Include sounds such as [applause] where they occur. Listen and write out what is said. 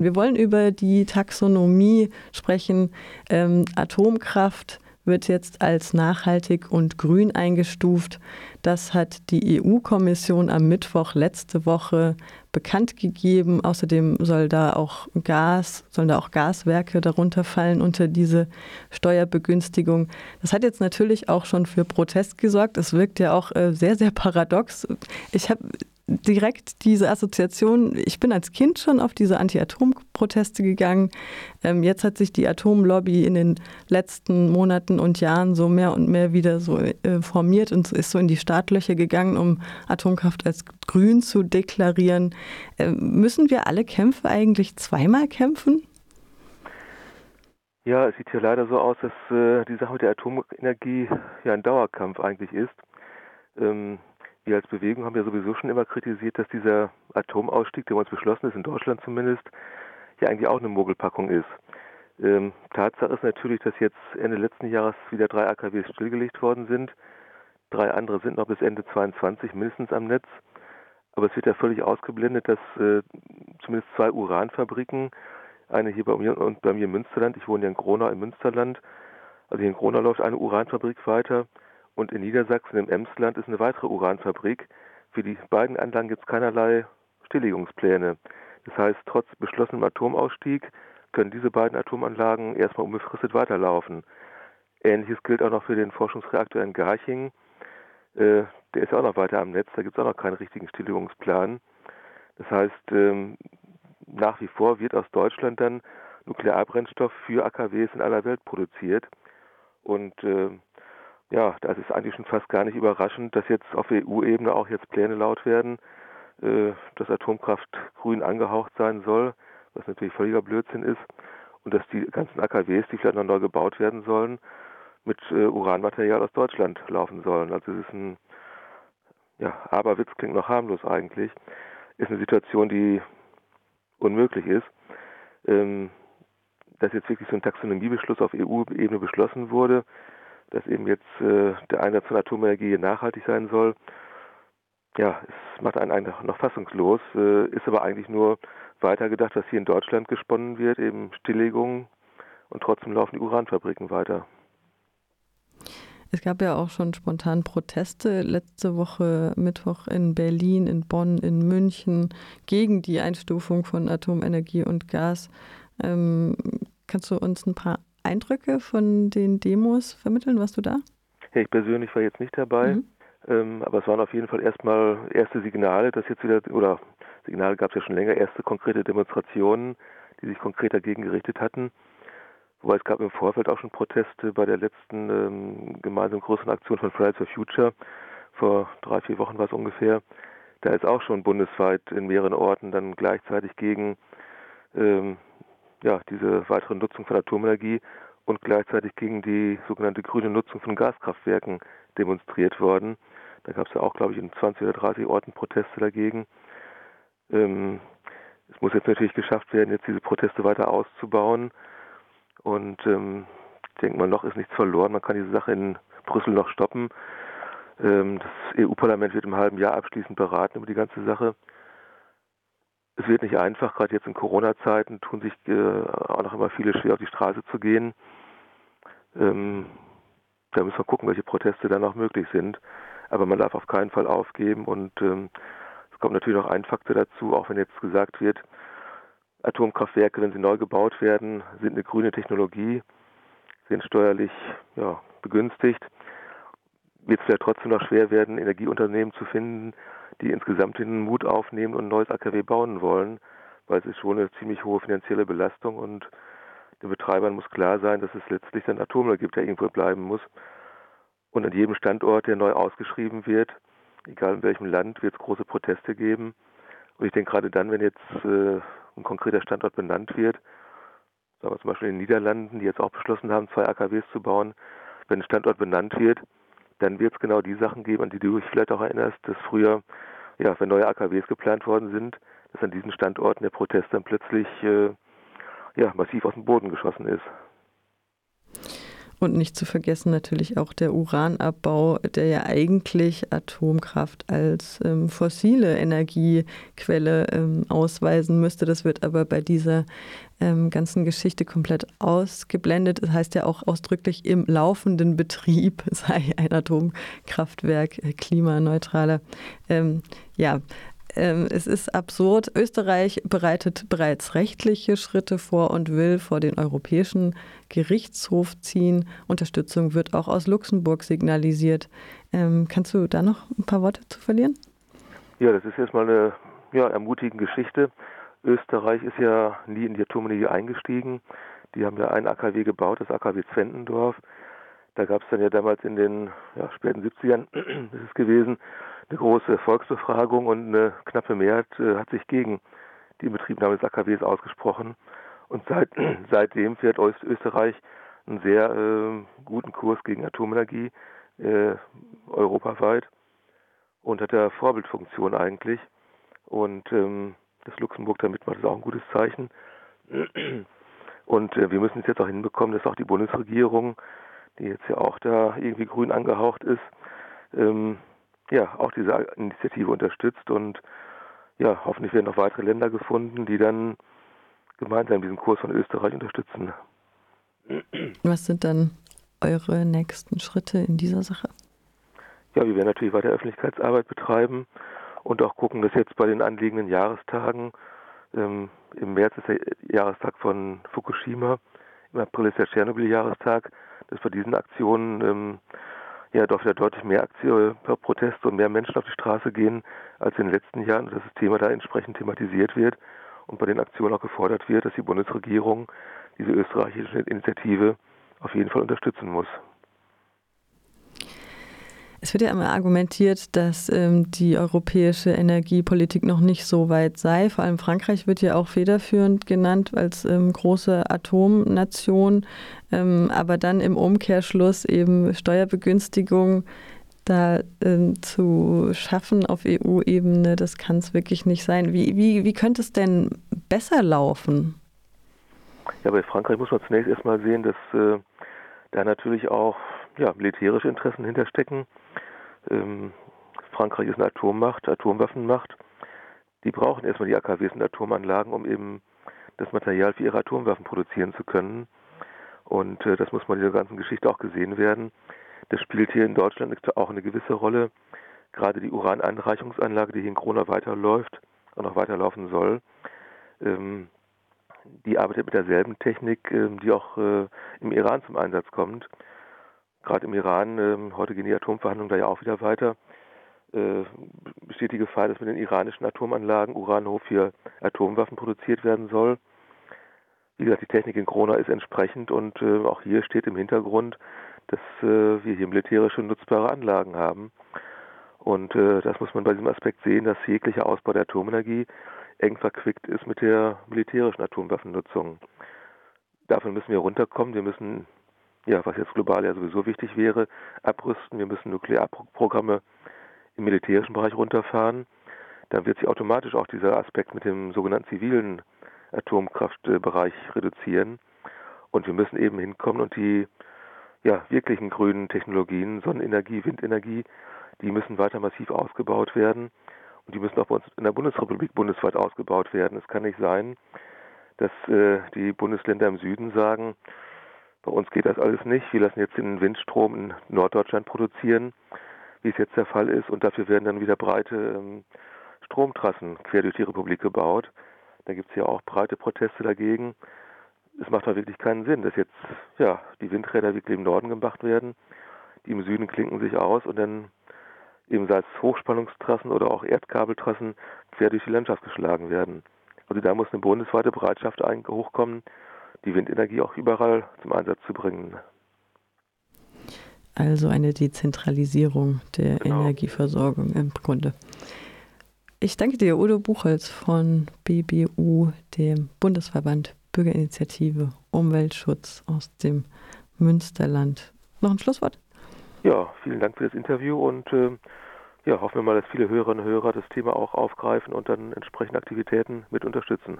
Wir wollen über die Taxonomie sprechen. Ähm, Atomkraft wird jetzt als nachhaltig und grün eingestuft. Das hat die EU-Kommission am Mittwoch letzte Woche bekannt gegeben. Außerdem soll da auch Gas, sollen da auch Gaswerke darunter fallen unter diese Steuerbegünstigung. Das hat jetzt natürlich auch schon für Protest gesorgt. Es wirkt ja auch äh, sehr, sehr paradox. Ich habe direkt diese Assoziation, ich bin als Kind schon auf diese Anti-Atom-Proteste gegangen. Ähm, jetzt hat sich die Atomlobby in den letzten Monaten und Jahren so mehr und mehr wieder so äh, formiert und ist so in die Startlöcher gegangen, um Atomkraft als grün zu deklarieren. Äh, müssen wir alle Kämpfe eigentlich zweimal kämpfen? Ja, es sieht hier leider so aus, dass äh, die Sache mit der Atomenergie ja ein Dauerkampf eigentlich ist. Ähm, wir als Bewegung haben ja sowieso schon immer kritisiert, dass dieser Atomausstieg, der uns beschlossen ist, in Deutschland zumindest, ja eigentlich auch eine Mogelpackung ist. Ähm, Tatsache ist natürlich, dass jetzt Ende letzten Jahres wieder drei AKWs stillgelegt worden sind. Drei andere sind noch bis Ende 22 mindestens am Netz. Aber es wird ja völlig ausgeblendet, dass äh, zumindest zwei Uranfabriken, eine hier bei mir und bei mir im Münsterland, ich wohne ja in Gronau im Münsterland, also hier in Gronau läuft eine Uranfabrik weiter und in Niedersachsen im Emsland ist eine weitere Uranfabrik. Für die beiden Anlagen gibt es keinerlei Stilllegungspläne. Das heißt, trotz beschlossenem Atomausstieg können diese beiden Atomanlagen erstmal unbefristet weiterlaufen. Ähnliches gilt auch noch für den Forschungsreaktor in Garching. Äh, der ist ja auch noch weiter am Netz, da gibt es auch noch keinen richtigen Stilllegungsplan. Das heißt, ähm, nach wie vor wird aus Deutschland dann Nuklearbrennstoff für AKWs in aller Welt produziert. Und äh, ja, das ist eigentlich schon fast gar nicht überraschend, dass jetzt auf EU-Ebene auch jetzt Pläne laut werden, äh, dass Atomkraft grün angehaucht sein soll, was natürlich völliger Blödsinn ist, und dass die ganzen AKWs, die vielleicht noch neu gebaut werden sollen, mit äh, Uranmaterial aus Deutschland laufen sollen. Also es ist ein, ja, Aberwitz klingt noch harmlos eigentlich, ist eine Situation, die unmöglich ist. Ähm, dass jetzt wirklich so ein Taxonomiebeschluss auf EU-Ebene beschlossen wurde, dass eben jetzt äh, der Einsatz von Atomenergie nachhaltig sein soll. Ja, es macht einen einfach noch fassungslos, äh, ist aber eigentlich nur weitergedacht, was hier in Deutschland gesponnen wird, eben Stilllegung und trotzdem laufen die Uranfabriken weiter. Es gab ja auch schon spontan Proteste letzte Woche Mittwoch in Berlin, in Bonn, in München gegen die Einstufung von Atomenergie und Gas. Ähm, kannst du uns ein paar Eindrücke von den Demos vermitteln? Warst du da? Ja, ich persönlich war jetzt nicht dabei, mhm. ähm, aber es waren auf jeden Fall erstmal erste Signale, dass jetzt wieder, oder Signale gab es ja schon länger, erste konkrete Demonstrationen, die sich konkret dagegen gerichtet hatten. Wobei es gab im Vorfeld auch schon Proteste bei der letzten ähm, gemeinsamen größeren Aktion von Fridays for Future. Vor drei, vier Wochen war es ungefähr. Da ist auch schon bundesweit in mehreren Orten dann gleichzeitig gegen ähm, ja, diese weitere Nutzung von Atomenergie und gleichzeitig gegen die sogenannte grüne Nutzung von Gaskraftwerken demonstriert worden. Da gab es ja auch, glaube ich, in 20 oder 30 Orten Proteste dagegen. Ähm, es muss jetzt natürlich geschafft werden, jetzt diese Proteste weiter auszubauen. Und ähm, ich denke mal, noch ist nichts verloren. Man kann diese Sache in Brüssel noch stoppen. Ähm, das EU-Parlament wird im halben Jahr abschließend beraten über die ganze Sache. Es wird nicht einfach, gerade jetzt in Corona-Zeiten tun sich äh, auch noch immer viele schwer auf die Straße zu gehen. Ähm, da müssen wir gucken, welche Proteste dann noch möglich sind. Aber man darf auf keinen Fall aufgeben und ähm, es kommt natürlich noch ein Faktor dazu, auch wenn jetzt gesagt wird, Atomkraftwerke, wenn sie neu gebaut werden, sind eine grüne Technologie, sind steuerlich ja, begünstigt. Wird es vielleicht trotzdem noch schwer werden, Energieunternehmen zu finden, die insgesamt den Mut aufnehmen und ein neues AKW bauen wollen, weil es ist schon eine ziemlich hohe finanzielle Belastung und den Betreibern muss klar sein, dass es letztlich dann Atommüll gibt, der irgendwo bleiben muss. Und an jedem Standort, der neu ausgeschrieben wird, egal in welchem Land, wird es große Proteste geben. Und ich denke gerade dann, wenn jetzt äh, ein konkreter Standort benannt wird, sagen wir zum Beispiel in den Niederlanden, die jetzt auch beschlossen haben, zwei AKWs zu bauen, wenn ein Standort benannt wird, dann wird es genau die Sachen geben, an die du dich vielleicht auch erinnerst, dass früher, ja, wenn neue AKWs geplant worden sind, dass an diesen Standorten der Protest dann plötzlich äh, ja, massiv aus dem Boden geschossen ist. Und nicht zu vergessen natürlich auch der Uranabbau, der ja eigentlich Atomkraft als ähm, fossile Energiequelle ähm, ausweisen müsste. Das wird aber bei dieser ähm, ganzen Geschichte komplett ausgeblendet. Das heißt ja auch ausdrücklich im laufenden Betrieb [laughs] sei ein Atomkraftwerk äh, klimaneutraler. Ähm, ja, es ist absurd. Österreich bereitet bereits rechtliche Schritte vor und will vor den Europäischen Gerichtshof ziehen. Unterstützung wird auch aus Luxemburg signalisiert. Ähm, kannst du da noch ein paar Worte zu verlieren? Ja, das ist erstmal eine ja, ermutigende Geschichte. Österreich ist ja nie in die Atomenergie eingestiegen. Die haben ja ein AKW gebaut, das AKW Zwentendorf. Da gab es dann ja damals in den ja, späten 70ern, [clears throat] ist es gewesen, eine große Volksbefragung und eine knappe Mehrheit äh, hat sich gegen die Inbetriebnahme des AKWs ausgesprochen. Und seit, [clears throat] seitdem fährt Österreich einen sehr äh, guten Kurs gegen Atomenergie äh, europaweit und hat da Vorbildfunktion eigentlich. Und ähm, das Luxemburg damit macht das auch ein gutes Zeichen. [clears throat] Und äh, wir müssen es jetzt auch hinbekommen, dass auch die Bundesregierung, die jetzt ja auch da irgendwie grün angehaucht ist, ähm, ja, auch diese Initiative unterstützt und ja, hoffentlich werden noch weitere Länder gefunden, die dann gemeinsam diesen Kurs von Österreich unterstützen. Was sind dann eure nächsten Schritte in dieser Sache? Ja, wir werden natürlich weiter Öffentlichkeitsarbeit betreiben und auch gucken, dass jetzt bei den anliegenden Jahrestagen, ähm, im März ist der Jahrestag von Fukushima, im April ist der Tschernobyl-Jahrestag, dass bei diesen Aktionen ähm, ja doch wieder deutlich mehr Aktion, Proteste und mehr Menschen auf die Straße gehen als in den letzten Jahren, dass das Thema da entsprechend thematisiert wird und bei den Aktionen auch gefordert wird, dass die Bundesregierung diese österreichische Initiative auf jeden Fall unterstützen muss. Es wird ja immer argumentiert, dass ähm, die europäische Energiepolitik noch nicht so weit sei. Vor allem Frankreich wird ja auch federführend genannt als ähm, große Atomnation. Ähm, aber dann im Umkehrschluss eben Steuerbegünstigung da ähm, zu schaffen auf EU-Ebene, das kann es wirklich nicht sein. Wie, wie, wie könnte es denn besser laufen? Ja, bei Frankreich muss man zunächst erstmal sehen, dass äh, da natürlich auch ja, militärische Interessen hinterstecken. Ähm, Frankreich ist eine Atommacht, Atomwaffenmacht. Die brauchen erstmal die AKWs und Atomanlagen, um eben das Material für ihre Atomwaffen produzieren zu können. Und äh, das muss man in dieser ganzen Geschichte auch gesehen werden. Das spielt hier in Deutschland auch eine gewisse Rolle. Gerade die Uraneinreichungsanlage, die hier in Krona weiterläuft und auch weiterlaufen soll, ähm, die arbeitet mit derselben Technik, ähm, die auch äh, im Iran zum Einsatz kommt gerade im Iran, äh, heute gehen die Atomverhandlungen da ja auch wieder weiter, äh, besteht die Gefahr, dass mit den iranischen Atomanlagen Uranhof für Atomwaffen produziert werden soll. Wie gesagt, die Technik in Krona ist entsprechend und äh, auch hier steht im Hintergrund, dass äh, wir hier militärische nutzbare Anlagen haben. Und äh, das muss man bei diesem Aspekt sehen, dass jeglicher Ausbau der Atomenergie eng verquickt ist mit der militärischen Atomwaffennutzung. Davon müssen wir runterkommen. Wir müssen ja, was jetzt global ja sowieso wichtig wäre, abrüsten. Wir müssen Nuklearprogramme im militärischen Bereich runterfahren. Dann wird sich automatisch auch dieser Aspekt mit dem sogenannten zivilen Atomkraftbereich reduzieren. Und wir müssen eben hinkommen und die ja, wirklichen grünen Technologien, Sonnenenergie, Windenergie, die müssen weiter massiv ausgebaut werden. Und die müssen auch bei uns in der Bundesrepublik bundesweit ausgebaut werden. Es kann nicht sein, dass äh, die Bundesländer im Süden sagen, bei uns geht das alles nicht. Wir lassen jetzt den Windstrom in Norddeutschland produzieren, wie es jetzt der Fall ist, und dafür werden dann wieder breite ähm, Stromtrassen quer durch die Republik gebaut. Da gibt es ja auch breite Proteste dagegen. Es macht doch wirklich keinen Sinn, dass jetzt ja die Windräder wirklich im Norden gemacht werden, die im Süden klinken sich aus und dann eben es Hochspannungstrassen oder auch Erdkabeltrassen quer durch die Landschaft geschlagen werden. Also da muss eine bundesweite Bereitschaft hochkommen, die Windenergie auch überall zum Einsatz zu bringen. Also eine Dezentralisierung der genau. Energieversorgung im Grunde. Ich danke dir, Udo Buchholz von BBU, dem Bundesverband Bürgerinitiative Umweltschutz aus dem Münsterland. Noch ein Schlusswort? Ja, vielen Dank für das Interview und äh, ja, hoffen wir mal, dass viele Hörerinnen und Hörer das Thema auch aufgreifen und dann entsprechende Aktivitäten mit unterstützen.